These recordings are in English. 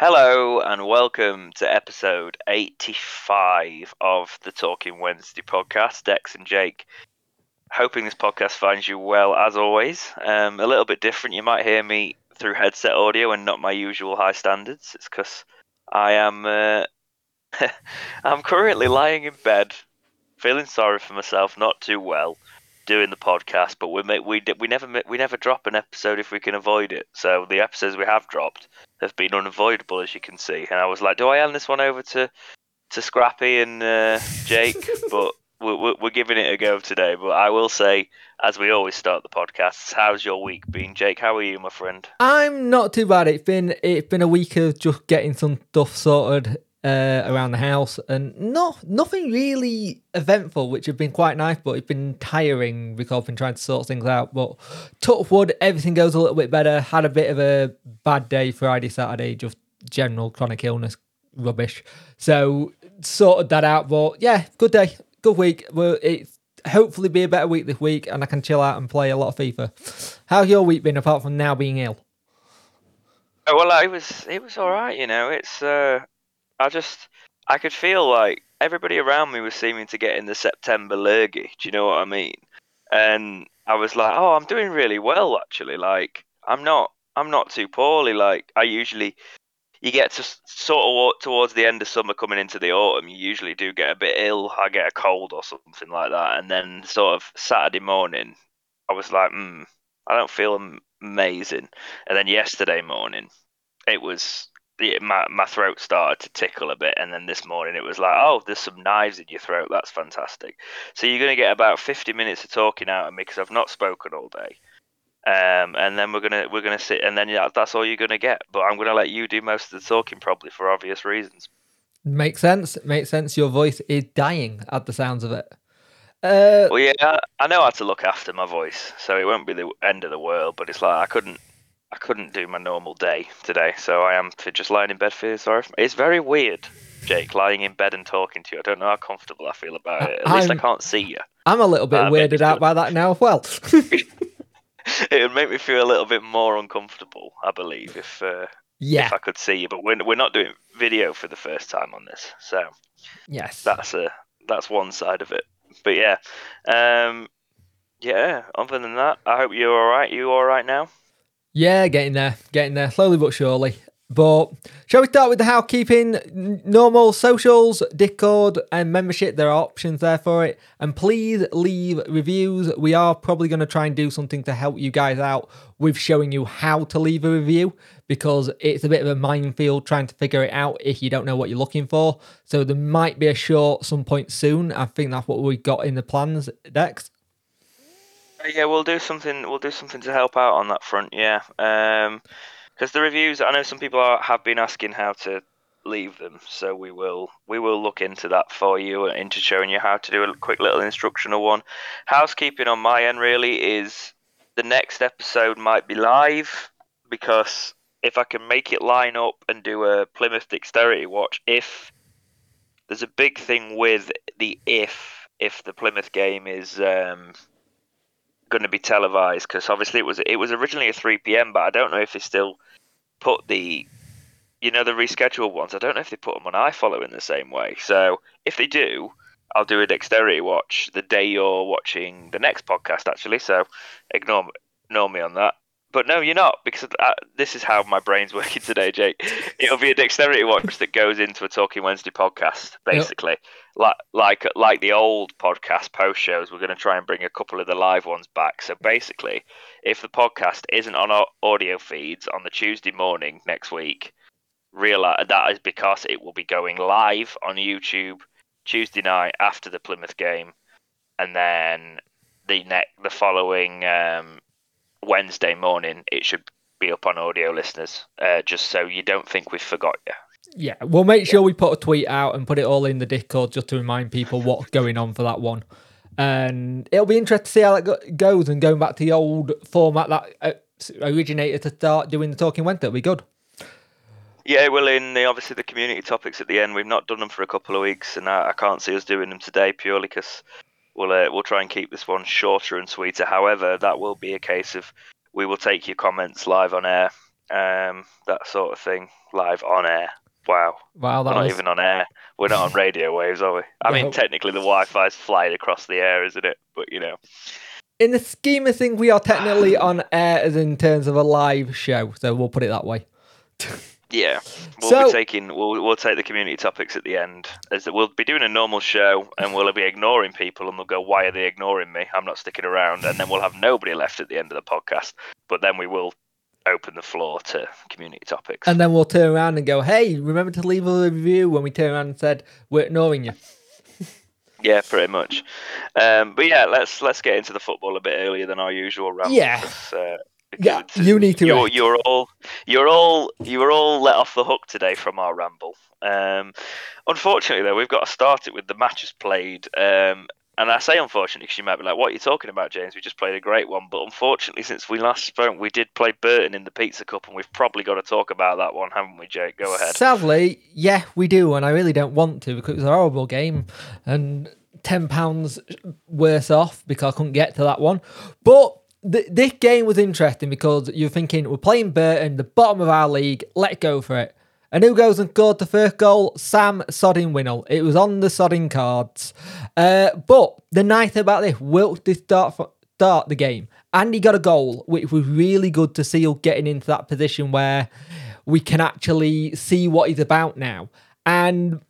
Hello and welcome to episode 85 of the Talking Wednesday podcast. Dex and Jake, hoping this podcast finds you well as always. Um, a little bit different. You might hear me through headset audio and not my usual high standards. It's because I am uh, I'm currently lying in bed, feeling sorry for myself, not too well, doing the podcast. But we make, we we never we never drop an episode if we can avoid it. So the episodes we have dropped have been unavoidable, as you can see. And I was like, do I hand this one over to to Scrappy and uh, Jake? but we're, we're giving it a go today. But I will say, as we always start the podcasts, how's your week been, Jake? How are you, my friend? I'm not too bad. It's been it's been a week of just getting some stuff sorted uh, around the house, and not nothing really eventful, which have been quite nice. But it's been tiring because I've been trying to sort things out. But touch wood, everything goes a little bit better. Had a bit of a bad day Friday, Saturday, just general chronic illness rubbish. So sorted that out. But yeah, good day, good week. Well, it's hopefully be a better week this week, and I can chill out and play a lot of FIFA. How's your week been apart from now being ill? Oh, well, it was it was all right. You know, it's uh, I just I could feel like everybody around me was seeming to get in the September lurgy. Do you know what I mean? And I was like, oh, I'm doing really well actually. Like I'm not I'm not too poorly. Like I usually you get to sort of walk towards the end of summer coming into the autumn, you usually do get a bit ill. I get a cold or something like that, and then sort of Saturday morning, I was like, hmm, I don't feel amazing. And then yesterday morning, it was my my throat started to tickle a bit, and then this morning it was like, oh, there's some knives in your throat. That's fantastic. So you're going to get about 50 minutes of talking out of me because I've not spoken all day. Um, and then we're gonna we're gonna sit, and then yeah, that's all you're gonna get. But I'm gonna let you do most of the talking, probably for obvious reasons. Makes sense. Makes sense. Your voice is dying at the sounds of it. Uh, well, yeah, I know how to look after my voice, so it won't be the end of the world. But it's like I couldn't I couldn't do my normal day today, so I am just lying in bed feeling sorry. It's very weird, Jake, lying in bed and talking to you. I don't know how comfortable I feel about it. At I'm, least I can't see you. I'm a little bit that weirded out by that now. Well, it would make me feel a little bit more uncomfortable. I believe if uh, yeah, if I could see you, but we're we're not doing video for the first time on this, so yes, that's a that's one side of it. But yeah, um, yeah. Other than that, I hope you're all right. You all right now? Yeah, getting there, getting there, slowly but surely. But shall we start with the housekeeping? Normal socials, Discord, and membership. There are options there for it. And please leave reviews. We are probably going to try and do something to help you guys out with showing you how to leave a review because it's a bit of a minefield trying to figure it out if you don't know what you're looking for. So there might be a short some point soon. I think that's what we got in the plans, Dex. Yeah, we'll do something. We'll do something to help out on that front. Yeah, because um, the reviews. I know some people are, have been asking how to leave them, so we will we will look into that for you and into showing you how to do a quick little instructional one. Housekeeping on my end really is the next episode might be live because if I can make it line up and do a Plymouth Dexterity watch, if there's a big thing with the if if the Plymouth game is um, going to be televised because obviously it was it was originally a 3 p.m. but I don't know if they still put the you know the rescheduled ones. I don't know if they put them on iFollow in the same way. So if they do, I'll do a dexterity watch the day you're watching the next podcast actually. So ignore ignore me on that. But no, you're not because uh, this is how my brain's working today, Jake. It'll be a dexterity watch that goes into a Talking Wednesday podcast, basically. Yep. Like like like the old podcast post shows, we're going to try and bring a couple of the live ones back. So basically, if the podcast isn't on our audio feeds on the Tuesday morning next week, realize that is because it will be going live on YouTube Tuesday night after the Plymouth game, and then the next the following um, Wednesday morning, it should be up on audio listeners, uh, just so you don't think we've forgot you. Yeah, we'll make sure yeah. we put a tweet out and put it all in the Discord just to remind people what's going on for that one. And it'll be interesting to see how that goes and going back to the old format that uh, originated to start doing the Talking Wednesday. It'll be good. Yeah, well, in the obviously the community topics at the end, we've not done them for a couple of weeks, and I, I can't see us doing them today purely because we'll uh, we'll try and keep this one shorter and sweeter. However, that will be a case of we will take your comments live on air um, that sort of thing, live on air. Wow. Wow, We're not was even on air. We're not on radio waves, are we? I mean, No. technically, the Wi-Fi's flying across the air, isn't it? But you know, in the scheme of things. We are technically on air as in terms of a live show, so we'll put it that way. yeah, we'll So- be taking we'll we'll take the community topics at the end. As that we'll be doing a normal show, and we'll be ignoring people, and they'll go, "Why are they ignoring me? I'm not sticking around." And then we'll have nobody left at the end of the podcast. But then we will open the floor to community topics. And then we'll turn around and go, "Hey, remember to leave a review." When we turn around and said we're ignoring you. Yeah, pretty much. Um, but yeah, let's let's get into the football a bit earlier than our usual round. Yeah. because, uh, Yeah, you need to You're, you're all you're all you were all let off the hook today from our ramble. Um, unfortunately, though, we've got to start it with the matches played. Um, and I say unfortunately because you might be like, "What are you talking about, James? We just played a great one." But unfortunately, since we last spoke, we did play Burton in the Pizza Cup, and we've probably got to talk about that one, haven't we, Jake? Go ahead. Sadly, yeah, we do, and I really don't want to because it was a horrible game and ten pounds worse off because I couldn't get to that one. But th- this game was interesting because you're thinking we're playing Burton, the bottom of our league. Let's go for it. And who goes and scored the first goal? Sam Sodding Winnall. It was on the Sodding cards. Uh, but the nice thing about this, Wilks did start, start the game. And he got a goal, which was really good to see us getting into that position where we can actually see what he's about now. And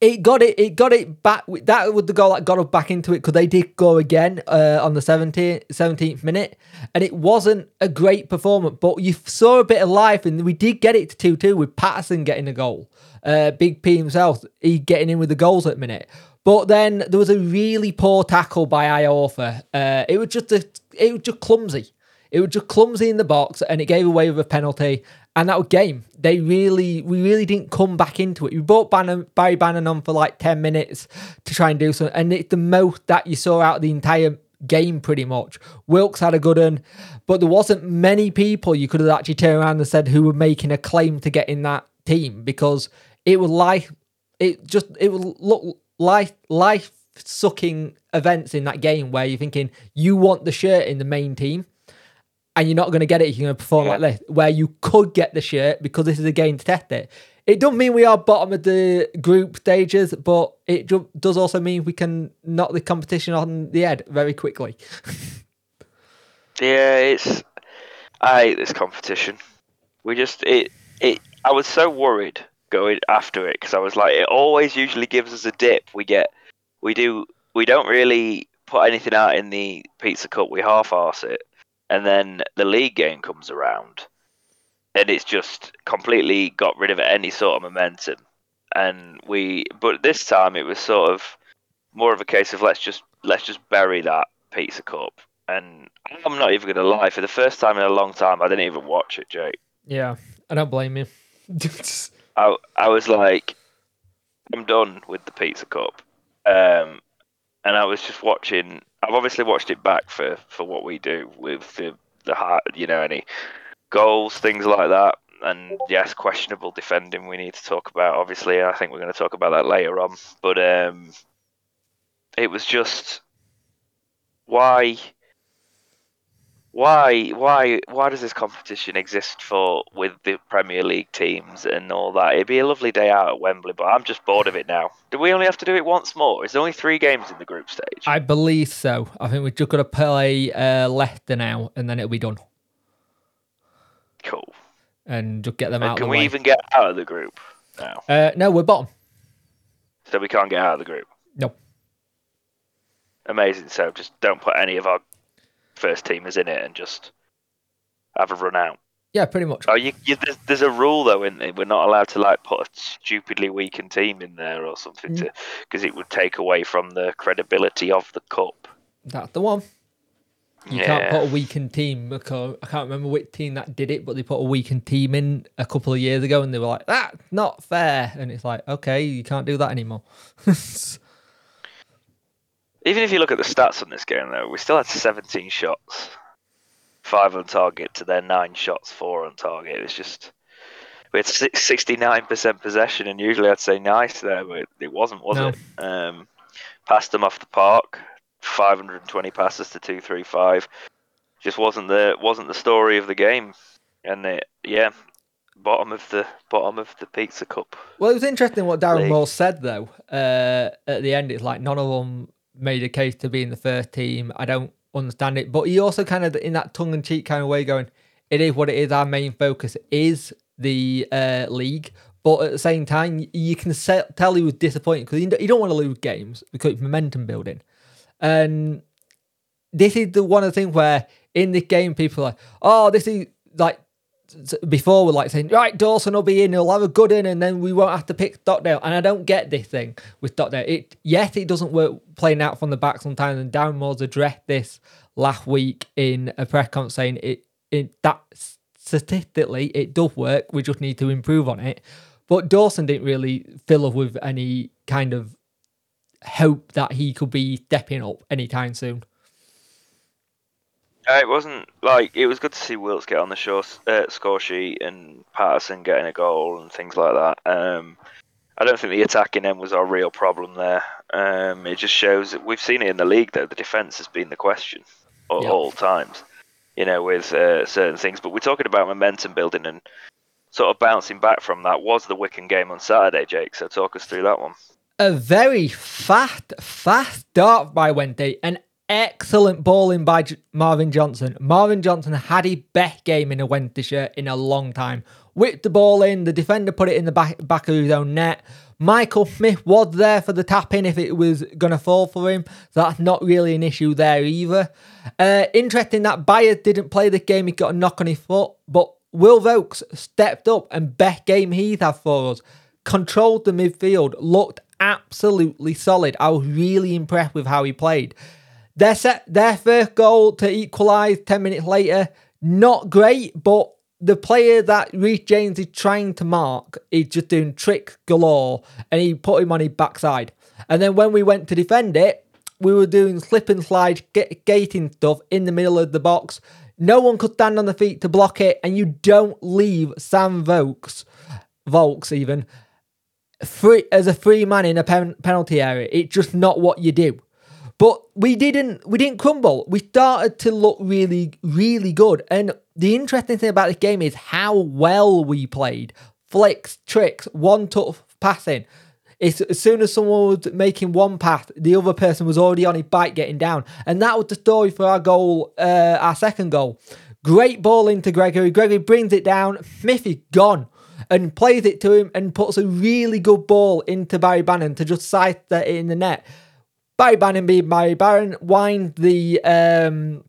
it got it. It got it back. That was the goal that got us back into it because they did go again uh, on the 17th, 17th minute, and it wasn't a great performance. But you saw a bit of life, and we did get it to two two with Paterson getting a goal. Uh, Big P himself, he getting in with the goals at minute. But then there was a really poor tackle by Iorfa. Uh, it was just a, it was just clumsy. It was just clumsy in the box, and it gave away with a penalty. And that was game. They really, we really didn't come back into it. We brought Bannan, Barry Bannan on for like ten minutes to try and do something, and it's the most that you saw out of the entire game, pretty much. Wilks had a good one, but there wasn't many people you could have actually turned around and said who were making a claim to get in that team because it was like it just it would look life life sucking events in that game where you're thinking you want the shirt in the main team and you're not going to get it. You're going to perform Yeah. like this, where you could get the shirt because this is a game to test it. It doesn't mean we are bottom of the group stages, but it does also mean we can knock the competition on the head very quickly. Yeah, it's. I hate this competition. We just it it. I was so worried going after it because I was like, it always usually gives us a dip. We get, we do, we don't really put anything out in the Pizza Cup. We half-arse it, and then the league game comes around, and it's just completely got rid of any sort of momentum. And we, but this time it was sort of more of a case of let's just let's just bury that Pizza Cup. And I'm not even gonna lie, for the first time in a long time, I didn't even watch it, Jake. Yeah, I don't blame you. I I was like, I'm done with the Pizza Cup, um, and I was just watching. I've obviously watched it back for for what we do with the the heart, you know, any goals, things like that. And yes, questionable defending we need to talk about. Obviously, I think we're going to talk about that later on. But um, it was just why why why why does this competition exist for with the Premier League teams and all that? It'd be a lovely day out at Wembley, but I'm just bored of it now. Do we only have to do it once more? Is there only three games in the group stage? I believe so. I think we've just got to play uh, Leicester now, and then it'll be done, cool. and just get them And out. can of the we way. even get out of the group now? Uh, no, we're bottom. So we can't get out of the group. No. Amazing. So just don't put any of our first teamers in it and just have a run out. Yeah, pretty much. Oh, you, you, there's, there's a rule though, isn't there? We're not allowed to like put a stupidly weakened team in there or something to mm. because it would take away from the credibility of the cup. That's the one. You yeah. can't put a weakened team because I can't remember which team that did it, but they put a weakened team in a couple of years ago, and they were like, "That's not fair." And it's like, okay, you can't do that anymore. Even if you look at the stats on this game, though, we still had 17 shots, five on target to their nine shots, four on target. It's just we had 69% possession, and usually I'd say nice there, but it wasn't, was No. it? Um, passed them off the park, 520 passes to 235. Just wasn't the wasn't the story of the game. and they yeah, bottom of the bottom of the Pizza Cup. Well, it was interesting what Darren. Moore said though. Uh, at the end, it's like none of them made a case to be in the first team. I don't understand it, but he also kind of in that tongue in cheek kind of way going, "It is what it is. Our main focus is the uh, league." But at the same time, you can tell he was disappointed because you don't want to lose games because it's momentum building. And this is the one of the things where in this game people are like, oh, this is like before we're like saying, right, Dawson will be in, he'll have a good in, and then we won't have to pick Stockdale. And I don't get this thing with Stockdale. It yes, it doesn't work playing out from the back sometimes, and Darren Moore's addressed this last week in a press conference saying it, it that statistically it does work. We just need to improve on it. But Dawson didn't really fill up with any kind of hope that he could be stepping up anytime soon. Uh, it wasn't like it was good to see Wilks get on the show, uh, score sheet and Paterson getting a goal and things like that. Um, I don't think the attacking end was our real problem there. Um, it just shows that we've seen it in the league though. The defense has been the question at Yep. all times, you know, with uh, certain things. But we're talking about momentum building and sort of bouncing back from that. Was the Wycombe game on Saturday, Jake? So talk us through that one. a very fast, fast start by Wednesday. An excellent bowling by J- Marvin Johnson. Marvin Johnson had his best game in a Wednesday shirt in a long time. Whipped the ball in, the defender put it in the back, back of his own net. Michael Smith was there for the tap in if it was going to fall for him. So that's not really an issue there either. Uh, interesting that Byers didn't play this game. He got a knock on his foot. But Will Vaulks stepped up and best game he's had for us. Controlled the midfield, looked absolutely solid. I was really impressed with how he played. Their set, their first goal to equalise ten minutes later, not great, but the player that Reece James is trying to mark is just doing trick galore, and he put him on his backside. And then when we went to defend it, we were doing slip and slide ga- gating stuff in the middle of the box. No one could stand on the feet to block it, and you don't leave Sam Volks, Volks even, free as a free man in a pen, penalty area. It's just not what you do. But we didn't we didn't crumble. We started to look really really good. And the interesting thing about this game is how well we played. Flicks, tricks, one tough passing. It's, as soon as someone was making one pass, the other person was already on his bike getting down. And that was the story for our goal, uh, our second goal. Great ball into Gregory. Gregory brings it down. Smithy gone and plays it to him and puts a really good ball into Barry Bannan to just sight that in the net. Barry Bannan being Barry Bannan, wind the um,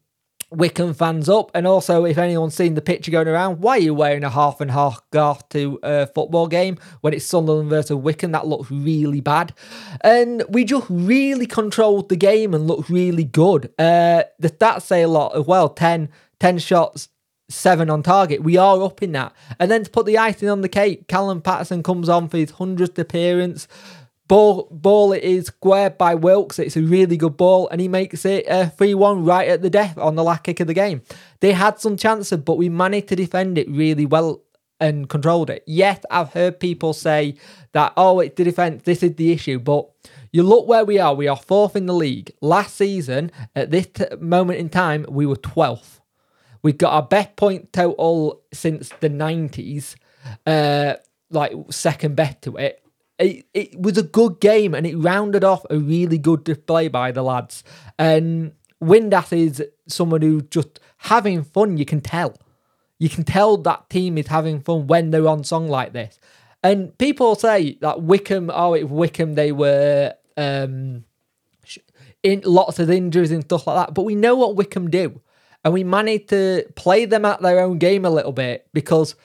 Wycombe fans up. And also, if anyone's seen the picture going around, why are you wearing a half and half scarf to a football game when it's Sunderland versus Wycombe? That looks really bad. And we just really controlled the game and looked really good. Uh, the stats say a lot as well 10, 10 shots, seven on target. We are up in that. And then to put the icing on the cake, Callum Paterson comes on for his 100th appearance. Ball, ball it is squared by Wilks. It's a really good ball, and he makes it a 3 1 right at the death on the last kick of the game. They had some chances, but we managed to defend it really well and controlled it. Yet, I've heard people say that, oh, it's the defence, this is the issue. But you look where we are, we are fourth in the league. Last season, at this t- moment in time, we were 12th. We've got our best point total since the 90s, uh, like second best to it. It, it was a good game and it rounded off a really good display by the lads. And Windass is someone who's just having fun, you can tell. You can tell that team is having fun when they're on song like this. And people say that Wycombe, oh, it Wycombe, they were um, in lots of injuries and stuff like that. But we know what Wycombe do. And we managed to play them at their own game a little bit because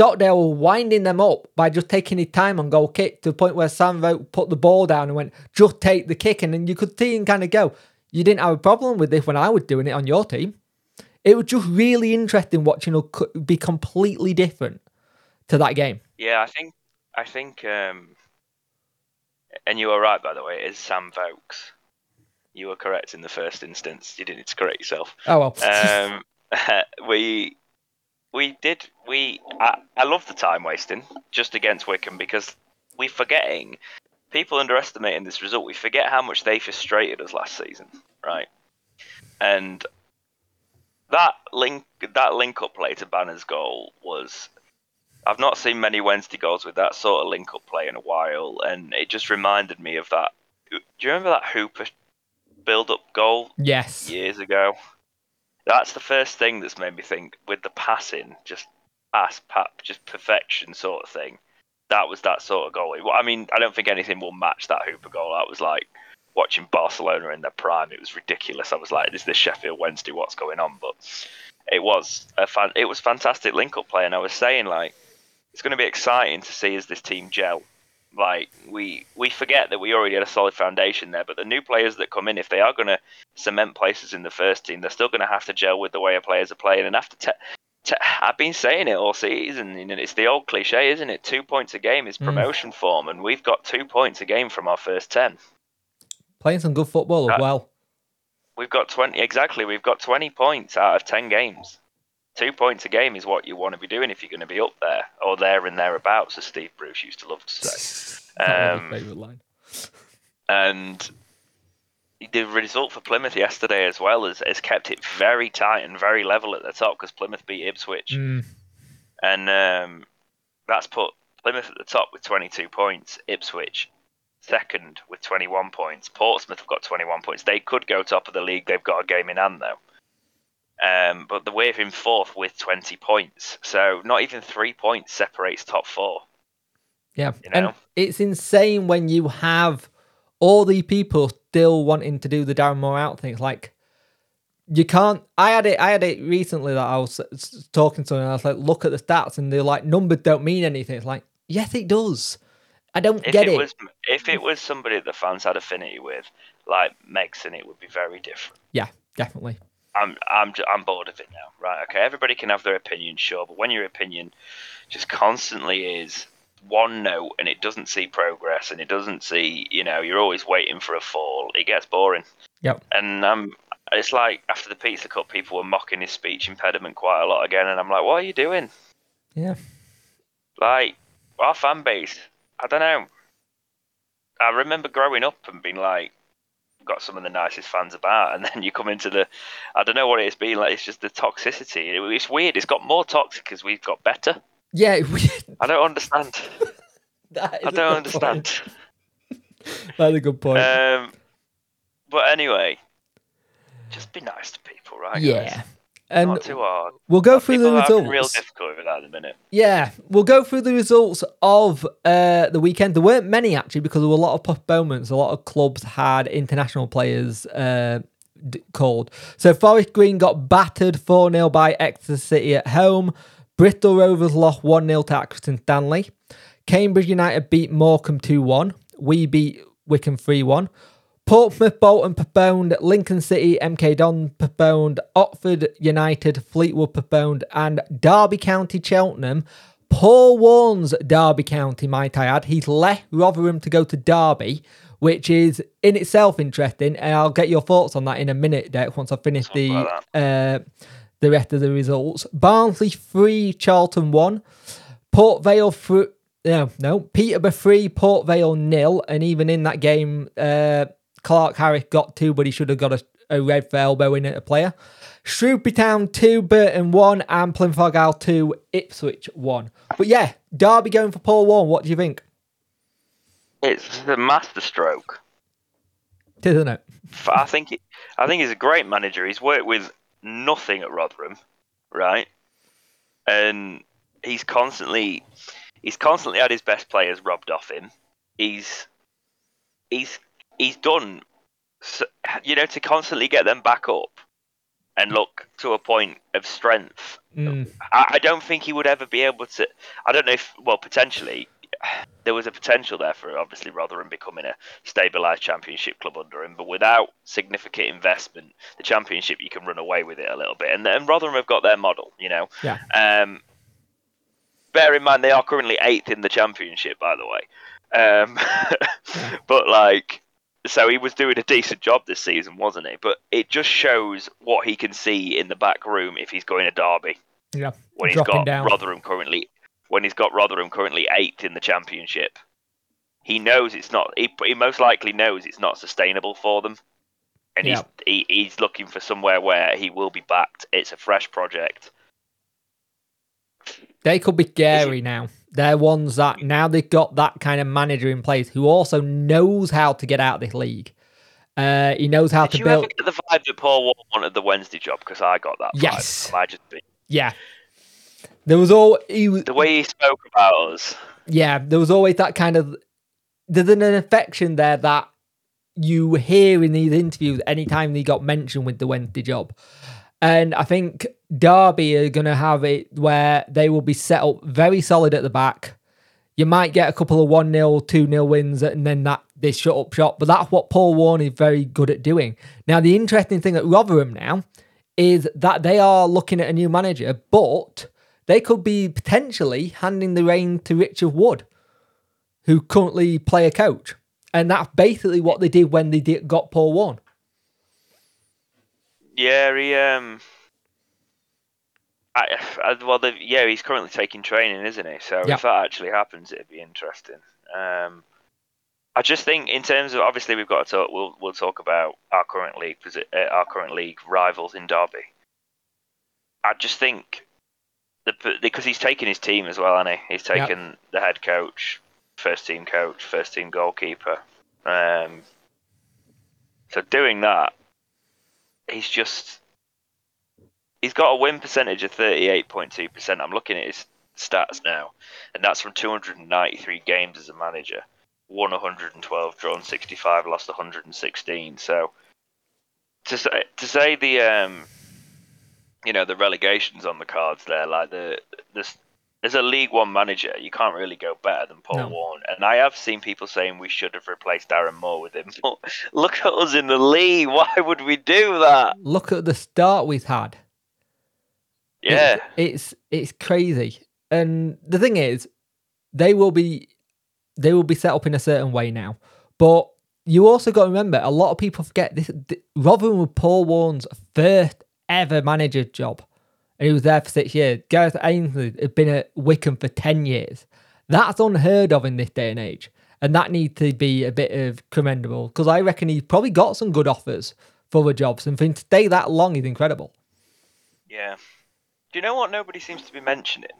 Stockdale were winding them up by just taking his time on goal kick to the point where Sam Vokes put the ball down and went, just take the kick. And then you could see him kind of go, you didn't have a problem with this when I was doing it on your team. It was just really interesting watching it be completely different to that game. Yeah, I think I think um and you were right by the way, it is Sam Vokes. You were correct in the first instance. You didn't need to correct yourself. Oh well. Um we we did we I, I love the time wasting just against Wycombe because we're forgetting people underestimating this result. We forget how much they frustrated us last season, right? And that link that link up play to Bannan's goal was I've not seen many Wednesday goals with that sort of link up play in a while, and it just reminded me of that. Do you remember that Hooper build up goal Yes. years ago? That's the first thing that's made me think with the passing, just pass, pap, just perfection sort of thing. That was that sort of goal. I mean, I don't think anything will match that Hooper goal. That was like watching Barcelona in their prime. It was ridiculous. I was like, "Is this Sheffield Wednesday? What's going on?" But it was a fan. It was fantastic link up play, and I was saying like, it's going to be exciting to see as this team gel. Like we we forget that we already had a solid foundation there, but the new players that come in, if they are going to cement places in the first team, they're still going to have to gel with the way our players are playing and have to. Te- te- I've been saying it all season, and it's the old cliche, isn't it? Two points a game is Mm. promotion form, and we've got two points a game from our first ten. Playing some good football as well. We've got twenty exactly. We've got twenty points out of ten games. Two points a game is what you want to be doing if you're going to be up there or there and thereabouts, as Steve Bruce used to love to say. Um, favourite line. and the result for Plymouth yesterday as well has, has kept it very tight and very level at the top because Plymouth beat Ipswich, Mm, and um, that's put Plymouth at the top with 22 points, Ipswich second with 21 points, Portsmouth have got 21 points. They could go top of the league. They've got a game in hand though. Um, but the Wave in fourth with 20 points, so not even three points separates top four. yeah. you And know? it's insane when you have all the people still wanting to do the Darren Moore out things. Like you can't. I had it. I had it recently that I was talking to someone. And I was like, look at the stats, and they're like, numbers don't mean anything. It's like, yes, it does. I don't If get it, it. was if it was somebody that the fans had affinity with, like Megson, it would be very different. Yeah, definitely. I'm I'm I'm bored of it now. Right? Okay, everybody can have their opinion, sure, but when your opinion just constantly is one note and it doesn't see progress and it doesn't see, you know, you're always waiting for a fall, it gets boring. Yep. And um, it's like after the Pizza Cup, people were mocking his speech impediment quite a lot again, and I'm like, what are you doing? Yeah. Like our fan base, I don't know. I remember growing up and being like, got some of the nicest fans about, and then you come into the, I don't know what it's been like. It's just the toxicity. It- it's weird. It's got more toxic as we've got better. Yeah. we- I don't understand. I don't understand. That's a good point. Um, but anyway, just be nice to people, right? guys? And Not too hard. we'll go through the results. real difficulty with that at the minute. Yeah, we'll go through the results of uh, the weekend. There weren't many actually because there were a lot of postponements. A lot of clubs had international players uh, d- called. So Forest Green got battered 4 0 by Exeter City at home. Bristol Rovers lost 1 0 to Accrington Stanley. Cambridge United beat Morecambe 2 1. We beat Wycombe 3 1. Portsmouth, Bolton postponed, Lincoln City, MK Don postponed, Oxford United, Fleetwood postponed, and Derby County, Cheltenham. Paul Warne's, Derby County, might I add. He's left Rotherham to go to Derby, which is in itself interesting. And I'll get your thoughts on that in a minute, Derek, once I finish the uh, the rest of the results. Barnsley 3, Charlton 1. Port Vale three, no, no, Peterborough 3, Port Vale nil, and even in that game, uh, Clarke-Harris got two, but he should have got a, a red for elbowing at a player. Shrewsbury Town 2, Burton 1, and Plymouth Argyle 2, Ipswich 1. But yeah, Derby going for Paul Warne, what do you think? It's a masterstroke. Isn't it? I think he, I think he's a great manager. He's worked with nothing at Rotherham, right? And he's constantly he's constantly had his best players robbed off him. He's he's he's done you know to constantly get them back up and look to a point of strength. Mm, I, I don't think he would ever be able to. I don't know if well potentially there was a potential there for obviously Rotherham becoming a stabilised championship club under him, but without significant investment, the championship you can run away with it a little bit. And, and Rotherham have got their model, you know. Yeah. Um, bear in mind they are currently eighth in the championship, by the way. Um, but like, so he was doing a decent job this season, wasn't he? But it just shows what he can see in the back room if he's going to Derby yeah. when he's got down. Rotherham currently when he's got Rotherham currently eighth in the championship. He knows it's not. He, he most likely knows it's not sustainable for them. and Yeah. he's he, he's looking for somewhere where he will be backed. It's a fresh project. They could be Gary now. They're ones that now they've got that kind of manager in place who also knows how to get out of this league. Uh, he knows how Did to you build. ever get the vibe that Paul Warne wanted the Wednesday job? Because I got that. Yes. I just be Yeah, there was all he was. the way he spoke about us. Yeah, there was always that kind of. There's an affection there that you hear in these interviews anytime he got mentioned with the Wednesday job. And I think Derby are going to have it where they will be set up very solid at the back. You might get a couple of 1 0, 2 0 wins, and then that they shut up shop. But that's what Paul Warne is very good at doing. Now, the interesting thing at Rotherham now is that they are looking at a new manager, but they could be potentially handing the reign to Richard Wood, who currently play a coach. And that's basically what they did when they did, got Paul Warne. Yeah, he um. I, I, well, the, yeah, he's currently taking training, isn't he? So Yeah. if that actually happens, it'd be interesting. Um, I just think in terms of obviously we've got to talk. We'll we'll talk about our current league uh, our current league rivals in Derby. I just think the because he's taken his team as well, hasn't he? He's taken the head coach, first team coach, first team goalkeeper. Um, so doing that, he's just he's got a win percentage of 38.2%. I'm looking at his stats now, and that's from 293 games as a manager. Won 112, drawn 65, lost 116. So to say, to say the um, you know the relegations on the cards there, like the this as a League One manager, you can't really go better than Paul No. Warne. And I have seen people saying we should have replaced Darren Moore with him. But look at us in the league. Why would we do that? Look at the start we've had. Yeah. It's, it's it's crazy. And the thing is, they will be they will be set up in a certain way now. But you also got to remember, a lot of people forget this. th- Rotherham was Paul Warne's first ever manager job, and he was there for six years. Gareth Ainsworth had been at Wycombe for ten years. That's unheard of in this day and age, and that needs to be a bit of commendable because I reckon he's probably got some good offers for the jobs, and for him to stay that long is incredible. Yeah. Do you know what nobody seems to be mentioning?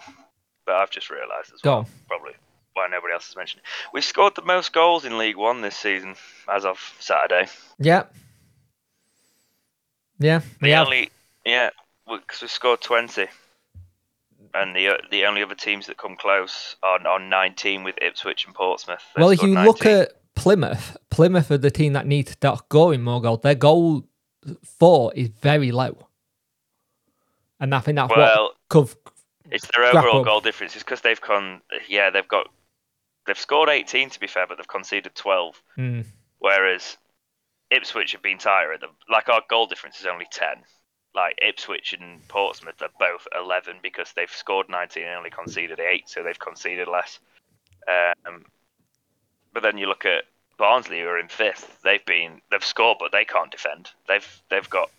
But I've just realised as Go well. on. Probably why nobody else has mentioned it. We've scored the most goals in League One this season as of Saturday. Yeah. Yeah. The only yeah, because we scored twenty, and the the only other teams that come close are on nineteen with Ipswich and Portsmouth. They've Well, if you look at Plymouth, Plymouth are the team that needs to start scoring more goals. Their goal four is very low. And I think that's what well, it's their overall goal difference. It's because they've con yeah they've got they've scored eighteen to be fair, but they've conceded twelve. mm, Whereas Ipswich have been tighter. Like our goal difference is only ten. Like Ipswich and Portsmouth are both eleven because they've scored nineteen and only conceded eight, so they've conceded less. Um, but then you look at Barnsley, who are in fifth. They've been they've scored, but they can't defend. They've they've got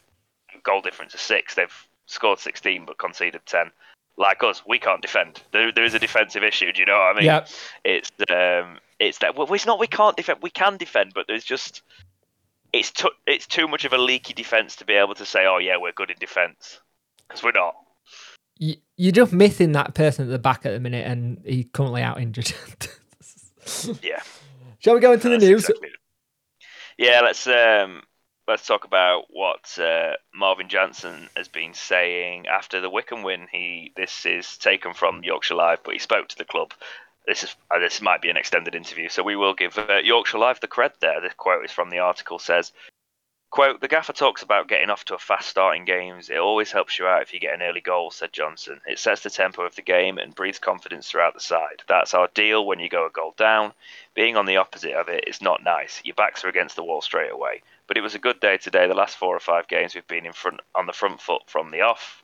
a goal difference of six. They've scored sixteen but conceded ten. Like us, we can't defend. There, there is a defensive issue. Do you know what I mean? yeah, it's um it's that well it's not we can't defend we can defend but there's just it's too it's too much of a leaky defense to be able to say oh yeah we're good in defense. Because we're not. You, you're just missing that person at the back at the minute, and he's currently out injured. yeah. Shall we go into the news? exactly yeah let's um let's talk about what uh, Marvin Johnson has been saying after the Wycombe win he this is taken from Yorkshire Live but he spoke to the club this is uh, this might be an extended interview, so we will give uh, Yorkshire Live the cred there. The quote is from the article says, "Quote: The gaffer talks about getting off to a fast start in games. It always helps you out if you get an early goal," said Johnson. "It sets the tempo of the game and breathes confidence throughout the side. That's our deal. When you go a goal down, being on the opposite of it is not nice. Your backs are against the wall straight away. But it was a good day today. The last four or five games we've been in front on the front foot from the off."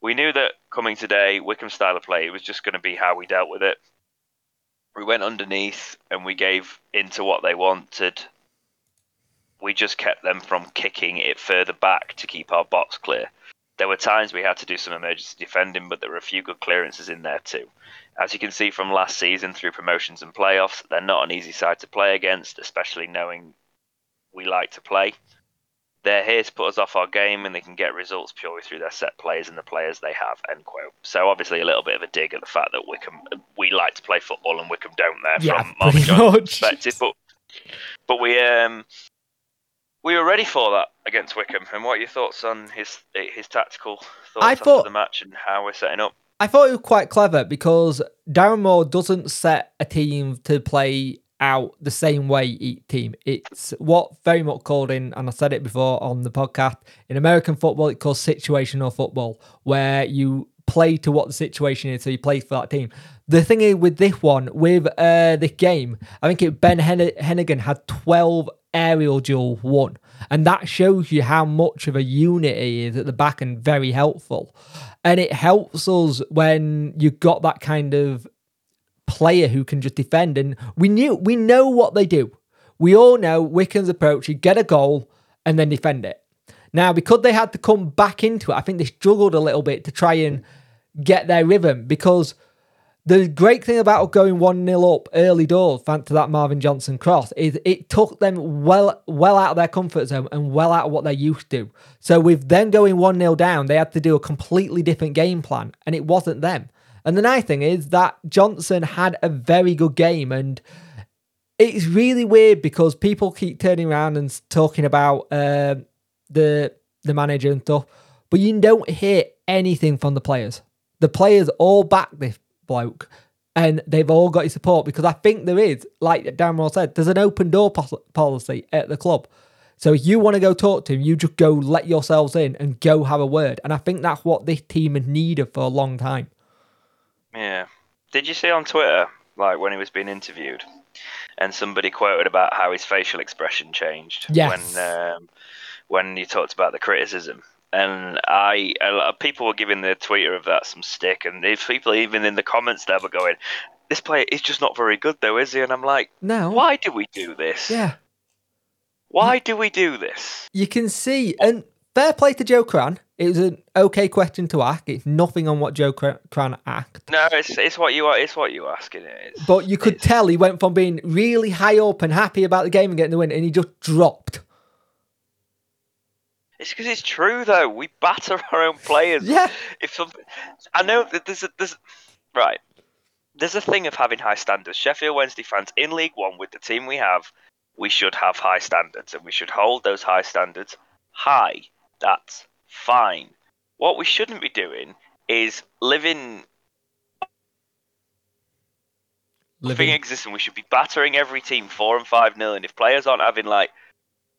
We knew that coming today, Wycombe style of play, it was just going to be how we dealt with it we went underneath and we gave into what they wanted. We just kept them from kicking it further back to keep our box clear. There were times we had to do some emergency defending, but there were a few good clearances in there too. As you can see from last season through promotions and playoffs, they're not an easy side to play against, especially knowing we like to play. They're here to put us off our game and they can get results purely through their set plays and the players they have. End quote. So obviously a little bit of a dig at the fact that Wycombe we like to play football and Wycombe don't there Yeah, from Marvin perspective. But but we um we were ready for that against Wycombe. And what are your thoughts on his his tactical thoughts I after thought- the match and how we're setting up? I thought it was quite clever because Darren Moore doesn't set a team to play out the same way each team. It's what very much called in, and I said it before on the podcast. In American football, it's called situational football, where you play to what the situation is, so you play for that team. The thing is with this one, with uh, this game, I think it Ben Hen- Heneghan had 12 aerial duel won. And that shows you how much of a unit he is at the back and very helpful. And it helps us when you've got that kind of player who can just defend. And we knew we know what they do. We all know Wycombe's approach, you get a goal and then defend it. Now, because they had to come back into it, I think they struggled a little bit to try and get their rhythm because the great thing about going 1 0 up early doors, thanks to that Marvin Johnson cross, is it took them well well out of their comfort zone and well out of what they're used to. So, with them going 1 0 down, they had to do a completely different game plan, and it wasn't them. And the nice thing is that Johnson had a very good game, and it's really weird because people keep turning around and talking about uh, the the manager and stuff, but you don't hear anything from the players. The players all back this bloke, and they've all got his support because I think there is, like Dan Moore said, there's an open door policy at the club. So if you want to go talk to him, you just go let yourselves in and go have a word. And I think that's what this team has needed for a long time. Yeah. Did you see on Twitter, like when he was being interviewed, and somebody quoted about how his facial expression changed Yes. when um, when he talked about the criticism. And I, a lot of people were giving the tweeter of that some stick, and if people even in the comments there were going, "This player is just not very good, though, is he?" And I'm like, No. "Why do we do this? Yeah. Why do we do this?" You can see, and fair play to Joe Crann. It was an okay question to ask. It's nothing on what Joe Crann asked. No, it's it's what you are. It's what you asking. It is. But you could It's- tell he went from being really high up and happy about the game and getting the win, and he just dropped. It's because it's true though. We batter our own players. Yeah. If I know that there's a, there's right. There's a thing of having high standards. Sheffield Wednesday fans in League One with the team we have, we should have high standards and we should hold those high standards high. That's fine. What we shouldn't be doing is living Living. exists and we should be battering every team four and five nil. And if players aren't having like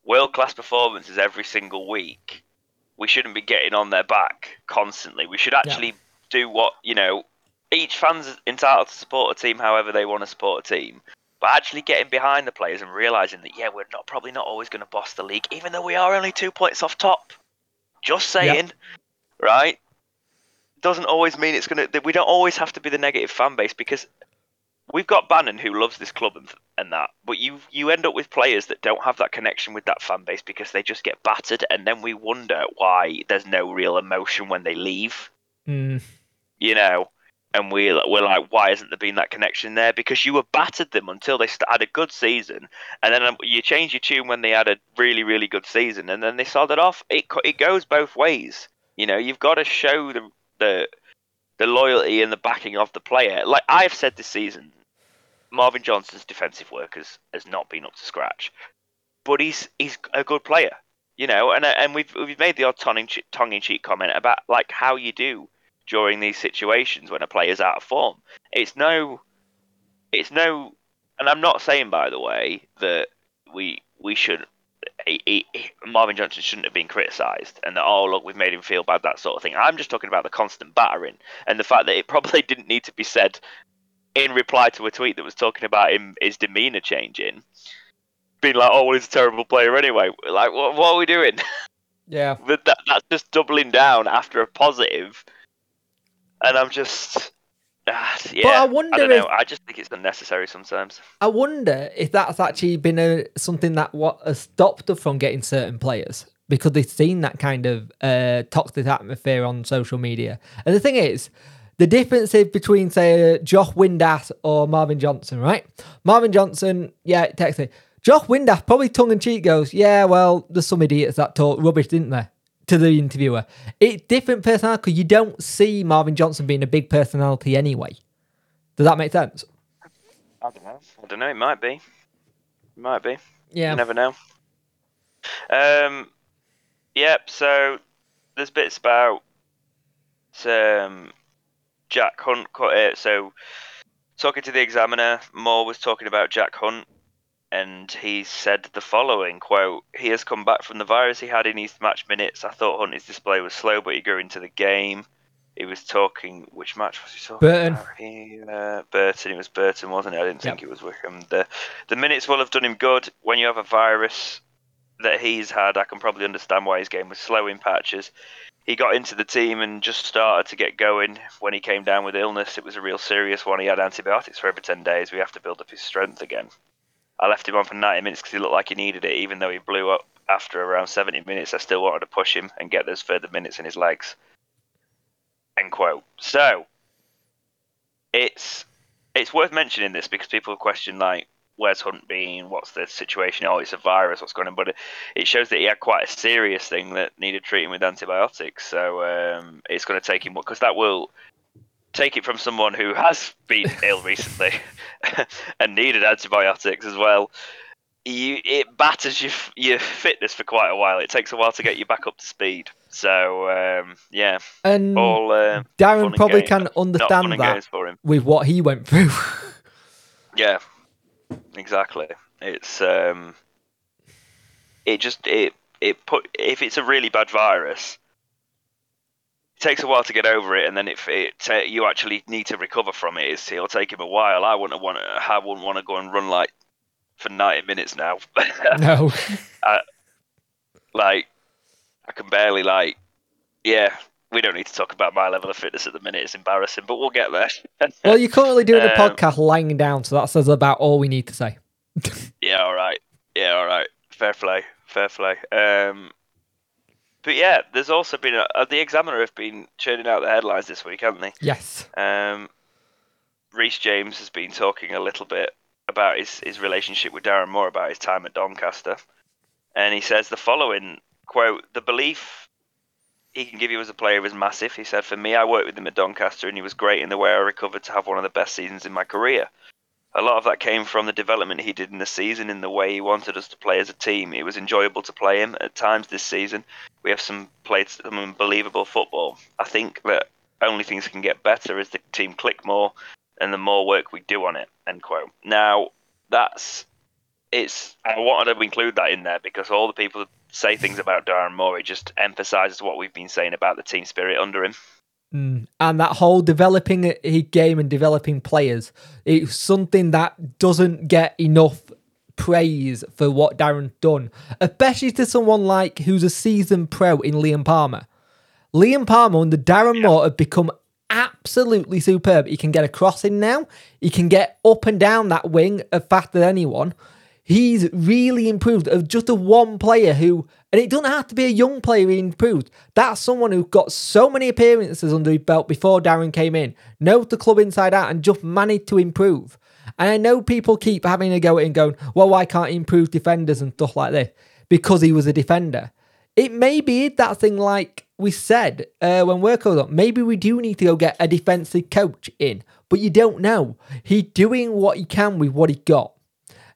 world class performances every single week, we shouldn't be getting on their back constantly. We should actually do what you know. Each fan's entitled to support a team however they want to support a team, but actually getting behind the players and realizing that yeah, we're not probably not always going to boss the league, even though we are only two points off top. Just saying, right? Doesn't always mean it's gonna. We don't always have to be the negative fan base because we've got Bannan who loves this club and, and that, but you you end up with players that don't have that connection with that fan base because they just get battered, and then we wonder why there's no real emotion when they leave, Mm, you know. And we we're like, why hasn't there been that connection there? Because you have battered them until they had a good season, and then um, you change your tune when they had a really really good season, and then they sold off. It it goes both ways, you know. You've got to show the the the loyalty and the backing of the player. Like I've said this season, Marvin Johnson's defensive work has, has not been up to scratch, but he's he's a good player, you know. And and we've we've made the odd tongue in cheek comment about like how you do during these situations when a player's out of form. It's no, it's no, and I'm not saying by the way that we we should. He, he, Marvin Johnson shouldn't have been criticised, and that oh look, we've made him feel bad, that sort of thing. I'm just talking about the constant battering and the fact that it probably didn't need to be said in reply to a tweet that was talking about him his demeanor changing, being like, "Oh, well, he's a terrible player anyway." Like, what, what are we doing? yeah. But that, that's just doubling down after a positive, and I'm just, ah, yeah. I wonder don't if-. I just think it's unnecessary sometimes. I wonder if that's actually been a something that what has stopped us from getting certain players because they've seen that kind of uh, toxic atmosphere on social media. And the thing is, the difference is between say Josh Windass or Marvin Johnson, right? Marvin Johnson, yeah, text it. Josh Windass, probably tongue in cheek, goes, Yeah, well, there's some idiots that talk rubbish, didn't there? To the interviewer. It's different personality because you don't see Marvin Johnson being a big personality anyway. Does that make sense? I don't know. I don't know. It might be. It might be. Yeah. You never know. Um, yep. So there's bits about um, Jack Hunt. It, So talking to the Examiner, Moore was talking about Jack Hunt, and he said the following quote: "He has come back from the virus he had in his match minutes. I thought Hunt's display was slow, but he grew into the game." He was talking. Which match was he talking Burton. about? He, uh, Burton. It was Burton, wasn't it? I didn't think Yep. it was Wycombe. The the minutes will have done him good. When you have a virus that he's had, I can probably understand why his game was slow in patches. He got into the team and just started to get going when he came down with illness. It was a real serious one. He had antibiotics for every 10 days. We have to build up his strength again. I left him on for 90 minutes because he looked like he needed it, even though he blew up after around 70 minutes. I still wanted to push him and get those further minutes in his legs. End quote. So, it's it's worth mentioning this because people have questioned like where's Hunt been? What's the situation? Oh, it's a virus. What's going on? But it, it shows that he had quite a serious thing that needed treating with antibiotics. So um, it's going to take him because that will take it from someone who has been ill recently and needed antibiotics as well. You, it batters your your fitness for quite a while. It takes a while to get you back up to speed. So um, yeah, And all uh, Darren probably games. can understand that with what he went through. Yeah, exactly. It's um, it just it it put if it's a really bad virus, it takes a while to get over it, and then if it ta you actually need to recover from it, it'll take him a while. I wouldn't want to. I wouldn't want to go and run like for ninety minutes now. no. like I can barely like yeah. We don't need to talk about my level of fitness at the minute. It's embarrassing, but we'll get there. Well, you're currently doing a Um, podcast lying down, so that says about all we need to say. Yeah, all right. Yeah, all right. Fair play. Fair play. Um, but yeah, there's also been a, uh, the Examiner have been churning out the headlines this week, haven't they? Yes. Um, Reece James has been talking a little bit about his, his relationship with Darren Moore about his time at Doncaster, and he says the following quote: "The belief he can give you as a player is massive." He said, "For me, I worked with him at Doncaster, and he was great in the way I recovered to have one of the best seasons in my career." A lot of that came from the development he did in the season, in the way he wanted us to play as a team. It was enjoyable to play him. At times this season, we have some played some unbelievable football. I think that only things can get better as the team click more and the more work we do on it. End quote. Now that's it's. I wanted to include that in there because all the people say things about Darren Moore, it just emphasises what we've been saying about the team spirit under him. Mm. And that whole developing a game and developing players, it's something that doesn't get enough praise for what Darren's done, especially to someone like who's a seasoned pro in Liam Palmer. Liam Palmer under Darren Moore have become absolutely superb. He can get a crossing now. He can get up and down that wing as fast as anyone. He's really improved of just a one player who, and it doesn't have to be a young player he improved. That's someone who got so many appearances under his belt before Darren came in, knows the club inside out, and just managed to improve. And I know people keep having a go at him going, well, why can't he improve defenders and stuff like this? Because he was a defender. It may be that thing like we said uh, when work goes up. Maybe we do need to go get a defensive coach in, but you don't know. He's doing what he can with what he got.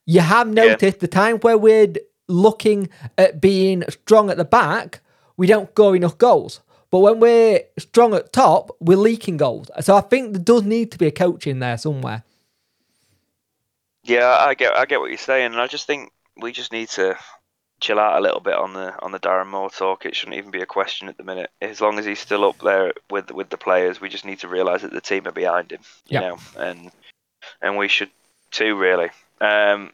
You have noticed the time where we're looking at being strong at the back, we don't score enough goals. But when we're strong at top, we're leaking goals. So I think there does need to be a coach in there somewhere. Yeah, I get I get what you're saying, and I just think we just need to chill out a little bit on the on the Darren Moore talk. It shouldn't even be a question at the minute. As long as he's still up there with with the players, we just need to realise that the team are behind him. You Yeah. know, and and we should too really. Um,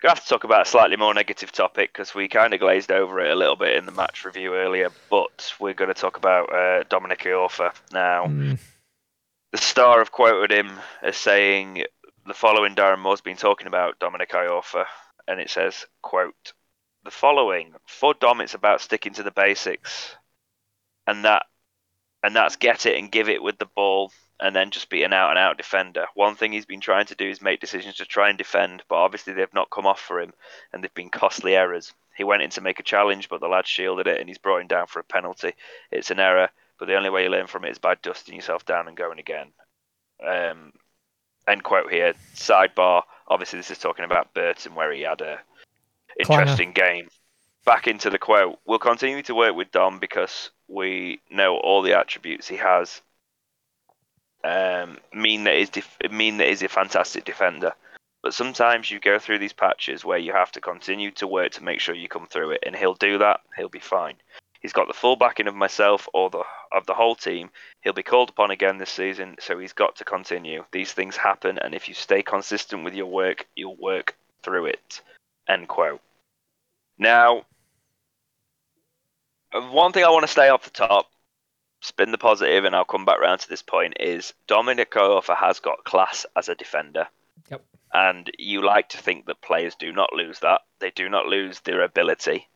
gonna have to talk about a slightly more negative topic because we kind of glazed over it a little bit in the match review earlier. But we're going to talk about uh, Dominic Iorfa now. Mm, The Star have quoted him as saying the following Darren Moore's been talking about Dominic Iorfa, and it says, quote, the following, for Dom it's about sticking to the basics, and that and that's get it and give it with the ball and then just be an out and out defender. One thing he's been trying to do is make decisions to try and defend, but obviously they've not come off for him and they've been costly errors. He went in to make a challenge, but the lad shielded it and he's brought him down for a penalty. It's an error, but the only way you learn from it is by dusting yourself down and going again. Um, end quote here. Sidebar. Obviously, this is talking about Burton, where he had a interesting game. Back into the quote. We'll continue to work with Dom because we know all the attributes he has um, mean that he's def- mean that he's a fantastic defender. But sometimes you go through these patches where you have to continue to work to make sure you come through it, and he'll do that. He'll be fine. He's got the full backing of myself or the of the whole team. He'll be called upon again this season, so he's got to continue. These things happen, and if you stay consistent with your work, you'll work through it. End quote. Now, one thing I want to stay off the top spin the positive, and I'll come back round to this point. Is Dominic Iorfa has got class as a defender. Yep. And you like to think that players do not lose that. They do not lose their ability.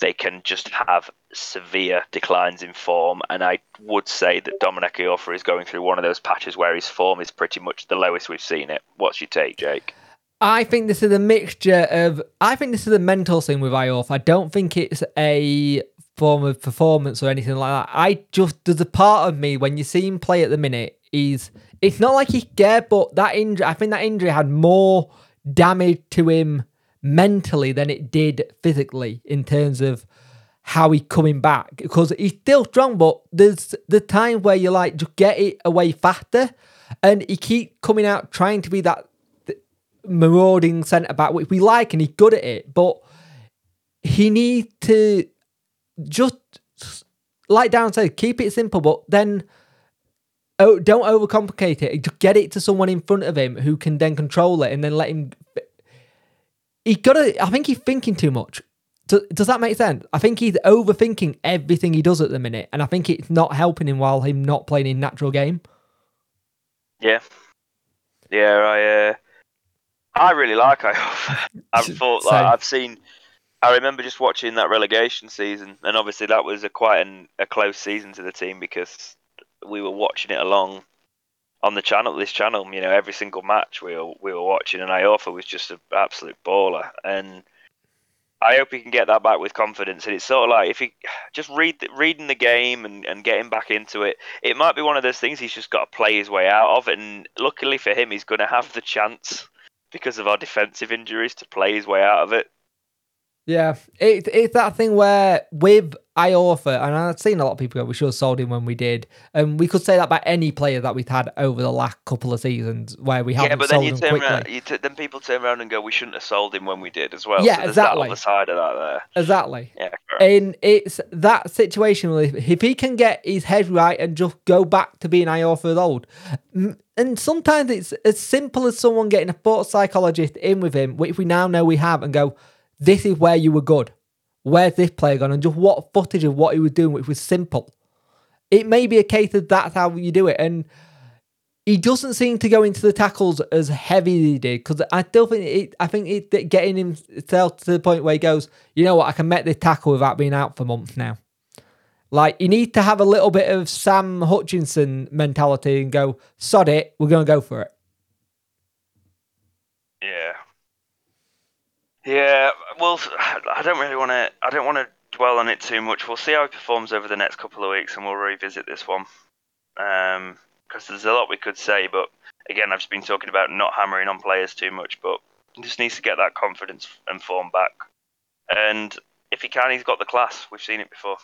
They can just have severe declines in form. And I would say that Dominic Iorfa is going through one of those patches where his form is pretty much the lowest we've seen it. What's your take, Jake? I think this is a mixture of. I think this is a mental thing with Iorfa. I don't think it's a form of performance or anything like that. I just there's a part of me when you see him play at the minute, he's it's not like he's scared, but that injury I think that injury had more damage to him mentally than it did physically in terms of how he coming back because he's still strong, but there's the time where you like just get it away faster, and he keep coming out trying to be that marauding centre back, which we like, and he's good at it, but he needs to just like Darren said, keep it simple, but then oh, don't overcomplicate it. Just get it to someone in front of him who can then control it, and then let him. He got to. I think he's thinking too much. Does, does that make sense? I think he's overthinking everything he does at the minute, and I think it's not helping him while him not playing in natural game. Yeah, yeah, I, uh, I really like I. I've thought like I've seen I remember just watching that relegation season, and obviously that was a quite an, a close season to the team because we were watching it along on the channel, this channel. You know, every single match we were we were watching, and Iorfa was just an absolute baller. And I hope he can get that back with confidence. And it's sort of like if he just read reading the game and, and getting back into it, it might be one of those things he's just got to play his way out of. And luckily for him, he's going to have the chance because of our defensive injuries to play his way out of it. Yeah, it, it's that thing where with Iorfa, and I've seen a lot of people go, we should have sold him when we did. And we could say that about any player that we've had over the last couple of seasons where we haven't yeah, but then you turn around, you t- then people turn around and go, we shouldn't have sold him when we did as well. Yeah, so exactly. That other side of that there. Exactly. Yeah. And it's that situation where if he can get his head right and just go back to being Iorfa old, and sometimes it's as simple as someone getting a sports psychologist in with him, which we now know we have, and go, this is where you were good. Where's this player gone? And just what footage of what he was doing, which was simple. It may be a case of that's how you do it. And he doesn't seem to go into the tackles as heavy as he did because I still think it, I think it getting himself to the point where he goes, you know what, I can make this tackle without being out for months now. Like you need to have a little bit of Sam Hutchinson mentality and go, sod it, we're going to go for it. Yeah, yeah, well, I don't really want to. I don't want to dwell on it too much. We'll see how he performs over the next couple of weeks, and we'll revisit this one. Because um, there's a lot we could say, but again, I've just been talking about not hammering on players too much, but he just needs to get that confidence and form back. And if he can, he's got the class. We've seen it before.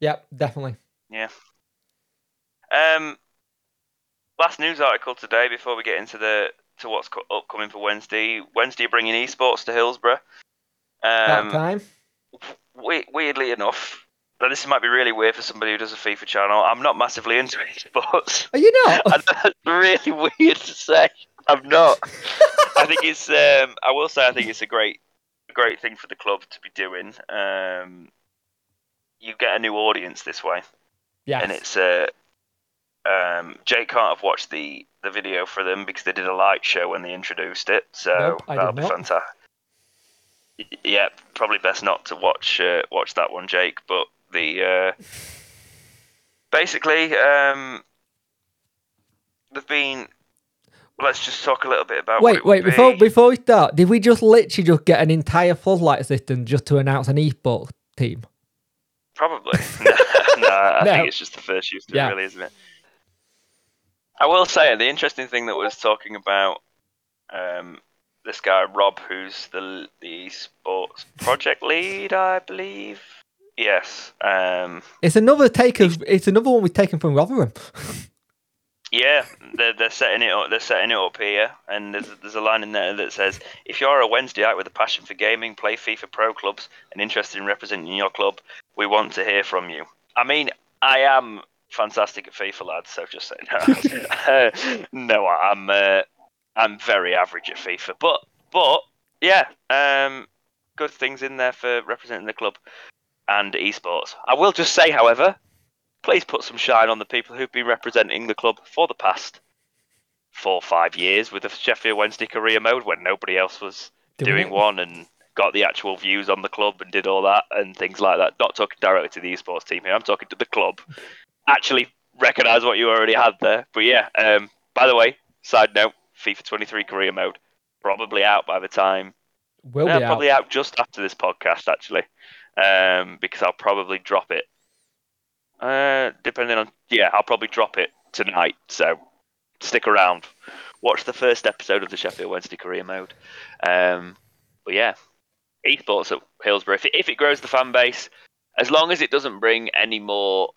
Yep, definitely. Yeah. Um, last news article today before we get into the to what's upcoming for Wednesday. Wednesday, bringing esports to Hillsborough. Um, that time. weirdly enough, now this might be really weird for somebody who does a FIFA channel. I'm not massively into esports. Are you not? that's really weird to say. I'm not. I think it's. Um, I will say I think it's a great, great thing for the club to be doing. Um, you get a new audience this way. Yeah. And it's uh, um, Jake can't have watched the, the video for them because they did a light show when they introduced it, so nope, that'll be fantastic. Yeah, probably best not to watch uh, watch that one, Jake. But the uh, basically, um, they've been. Let's just talk a little bit about. Wait, wait. Before be. before we start, did we just literally just get an entire floodlight system just to announce an esports team? Probably. no, no, I No. think it's just the first use Yeah. really, isn't it? I will say the interesting thing that was talking about um, this guy Rob, who's the the sports project lead, I believe. Yes. Um, It's another take of. It's another one we've taken from Rotherham. yeah, they're, they're setting it up. They're setting it up here, and there's there's a line in there that says, "If you're a Wednesday Wednesdayite with a passion for gaming, play FIFA Pro clubs, and interested in representing your club, we want to hear from you." I mean, I am fantastic at FIFA, lads. So just saying. Uh, no, I'm uh, I'm very average at FIFA, but but yeah, um, good things in there for representing the club and esports. I will just say, however, please put some shine on the people who've been representing the club for the past four or five years with the Sheffield Wednesday career mode when nobody else was Doing doing it. one and got the actual views on the club and did all that and things like that. Not talking directly to the esports team here. I'm talking to the club. Actually, recognise what you already had there. But yeah. Um, by the way, side note: FIFA 23 career mode probably out by the time. Will Yeah, be out. probably out just after this podcast actually, um, because I'll probably drop it. Uh, depending on yeah, I'll probably drop it tonight. So stick around. Watch the first episode of the Sheffield Wednesday career mode. Um, but yeah, esports at Hillsborough. If it, if it grows the fan base, as long as it doesn't bring any more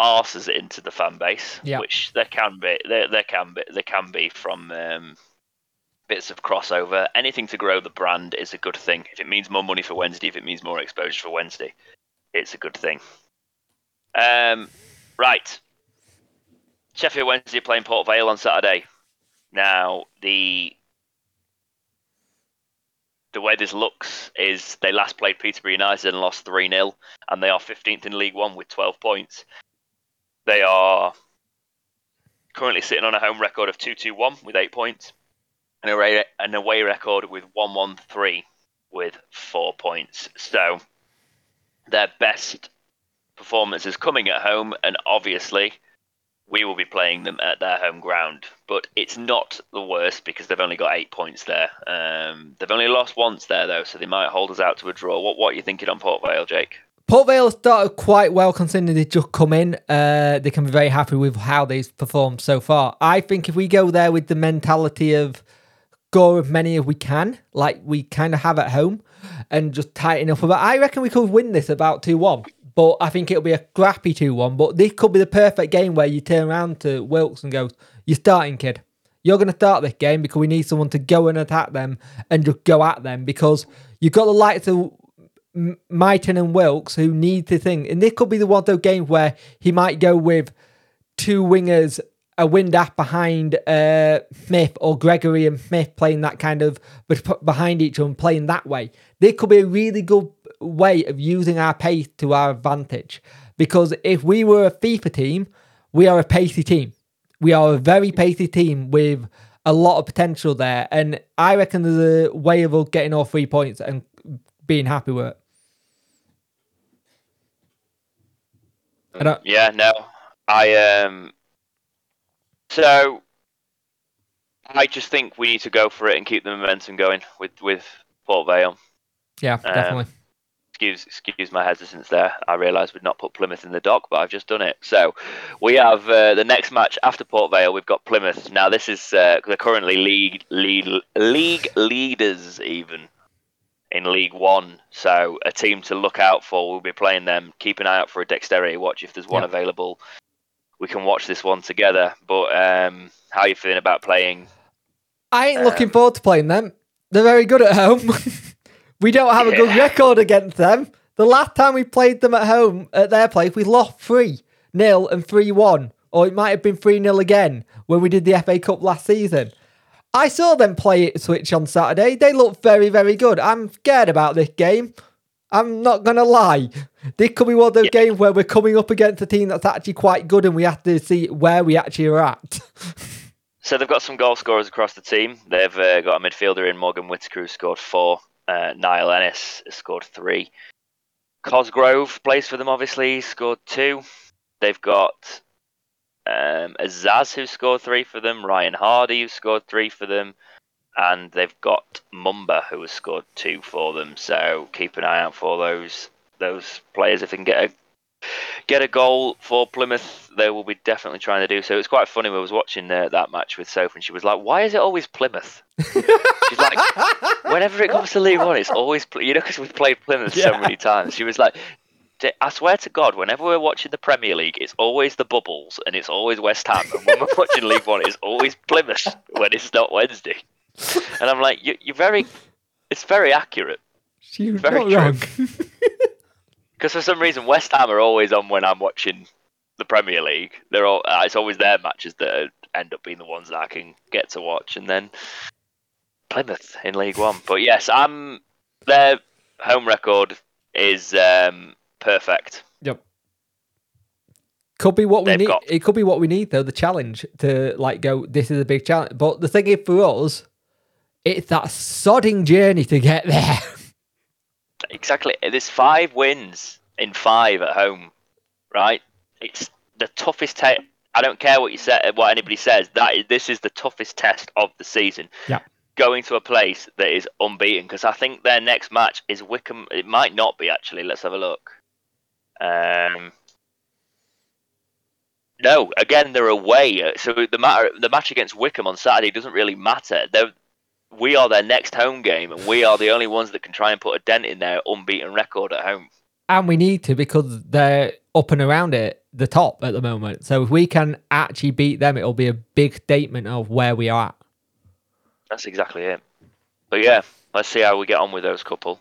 arses into the fan base, Yeah. which there can be, there, there can be, there can be from um, bits of crossover. Anything to grow the brand is a good thing. If it means more money for Wednesday, if it means more exposure for Wednesday, it's a good thing. Um, right. Sheffield Wednesday playing Port Vale on Saturday. Now the the way this looks is they last played Peterborough United and lost 3 0, and they are 15th in League One with 12 points. They are currently sitting on a home record of 2 2 1 with 8 points, and away, an away record with 1 1 3 with 4 points. So their best performance is coming at home, and obviously we will be playing them at their home ground. But it's not the worst because they've only got eight points there. Um, they've only lost once there though, so they might hold us out to a draw. What what are you thinking on Port Vale, Jake? Port Vale started quite well considering they just come in. Uh, they can be very happy with how they've performed so far. I think if we go there with the mentality of go as many as we can, like we kind of have at home, and just tighten up a bit, I reckon we could win this about 2 1. But I think it'll be a scrappy 2 1. But this could be the perfect game where you turn around to Wilks and go, You're starting, kid. You're going to start this game because we need someone to go and attack them and just go at them because you've got the likes of M- and Wilks who need to think. And this could be the one of those games where he might go with two wingers, a wind up behind uh, Smith or Gregory and Smith playing that kind of behind each other and playing that way. This could be a really good way of using our pace to our advantage. Because if we were a FIFA team, we are a pacey team. We are a very pacey team with a lot of potential there. And I reckon there's a way of us getting all three points and being happy with it. I don't, Yeah, no, I um. So I just think we need to go for it and keep the momentum going with with Port Vale. yeah, Um, definitely. excuse excuse my hesitance there. I realised we'd not put Plymouth in the dock, but I've just done it. So we have uh, the next match after Port Vale. We've got Plymouth. Now this is uh, they're currently league lead league leaders even in League One. So a team to look out for. We'll be playing them. Keep an eye out for a dexterity watch if there's one Yeah. available. We can watch this one together. But um, how are you feeling about playing? I ain't looking um, forward to playing them. They're very good at home. we don't have a good record against them. The last time we played them at home at their place, we lost 3 nil and 3 1. Or it might have been 3 0 again when we did the FA Cup last season. I saw them play Ipswich on Saturday. They look very, very good. I'm scared about this game. I'm not going to lie. This could be one of those Yeah. games where we're coming up against a team that's actually quite good and we have to see where we actually are at. So they've got some goal scorers across the team. They've uh, got a midfielder in Morgan Whittaker who scored four. Uh, Niall Ennis scored three. Cosgrove plays for them, obviously. Scored two. they've got um, Azaz who scored three for them, Ryan Hardie who scored three for them, and they've got Mumba who has scored two for them. So keep an eye out for those those players if they can get a get a goal for Plymouth. They will be definitely trying to do so. It's quite funny. When I was watching uh, that match with Sophie, and she was like, "Why is it always Plymouth?" She's like, "Whenever it comes to League One, it's always you know because we've played Plymouth yeah. so many times." She was like, I swear to God, whenever we're watching the Premier League, it's always the bubbles and it's always West Ham. And when we're watching League One, it's always Plymouth when it's not Wednesday. And I'm like, you, are very, it's very accurate. You're very wrong. Because for some reason, West Ham are always on when I'm watching the Premier League. They're all, uh, it's always their matches that end up being the ones that I can get to watch. And then Plymouth in League One. But yes, I'm their home record is um, perfect. Yep. Could be what we They've need. Got... It could be what we need though. The challenge to like go. This is a big challenge. But the thing is, for us, it's that sodding journey to get there. Exactly. There's five wins in five at home, right? It's the toughest test. I don't care what you say, what anybody says. That is, this is the toughest test of the season. Yeah going to a place that is unbeaten because I think their next match is Wycombe. It might not be actually. Let's have a look. Um, no, again they're away. So the matter, the match against Wycombe on Saturday doesn't really matter. They're, we are their next home game, and we are the only ones that can try and put a dent in their unbeaten record at home. And we need to because they're up and around it, the top at the moment. So if we can actually beat them, it'll be a big statement of where we are at. That's exactly it. But yeah, let's see how we get on with those couple.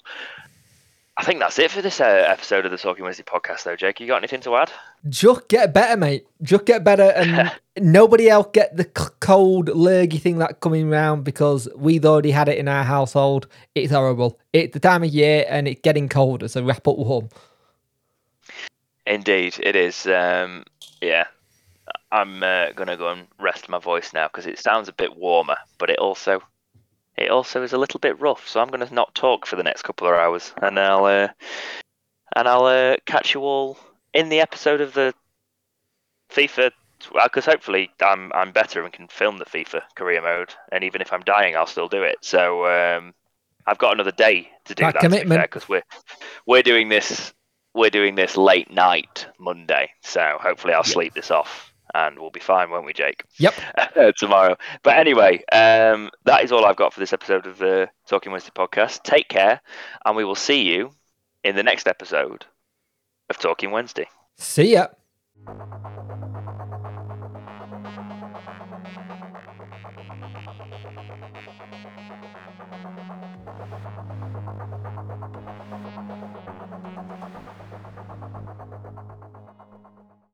I think that's it for this uh, episode of the Talking Wednesday podcast, though. Jake, you got anything to add? Just get better, mate. Just get better, and nobody else get the cold, lurgy thing that coming around because we've already had it in our household. It's horrible. It's the time of year, and it's getting colder, so wrap up warm. Indeed, it is. Um, yeah, I'm uh, gonna go and rest my voice now because it sounds a bit warmer, but it also it also is a little bit rough. So I'm gonna not talk for the next couple of hours, and I'll uh, and I'll uh, catch you all in the episode of the FIFA. Because hopefully I'm I'm better and can film the FIFA career mode, and even if I'm dying, I'll still do it. So um, I've got another day to do that, that commitment because we're we're doing this we're doing this late night Monday. So hopefully I'll sleep this off and we'll be fine, won't we, Jake? Yep. tomorrow. But anyway, um, that is all I've got for this episode of the Talking Wednesday podcast. Take care, and we will see you in the next episode of Talking Wednesday. See ya.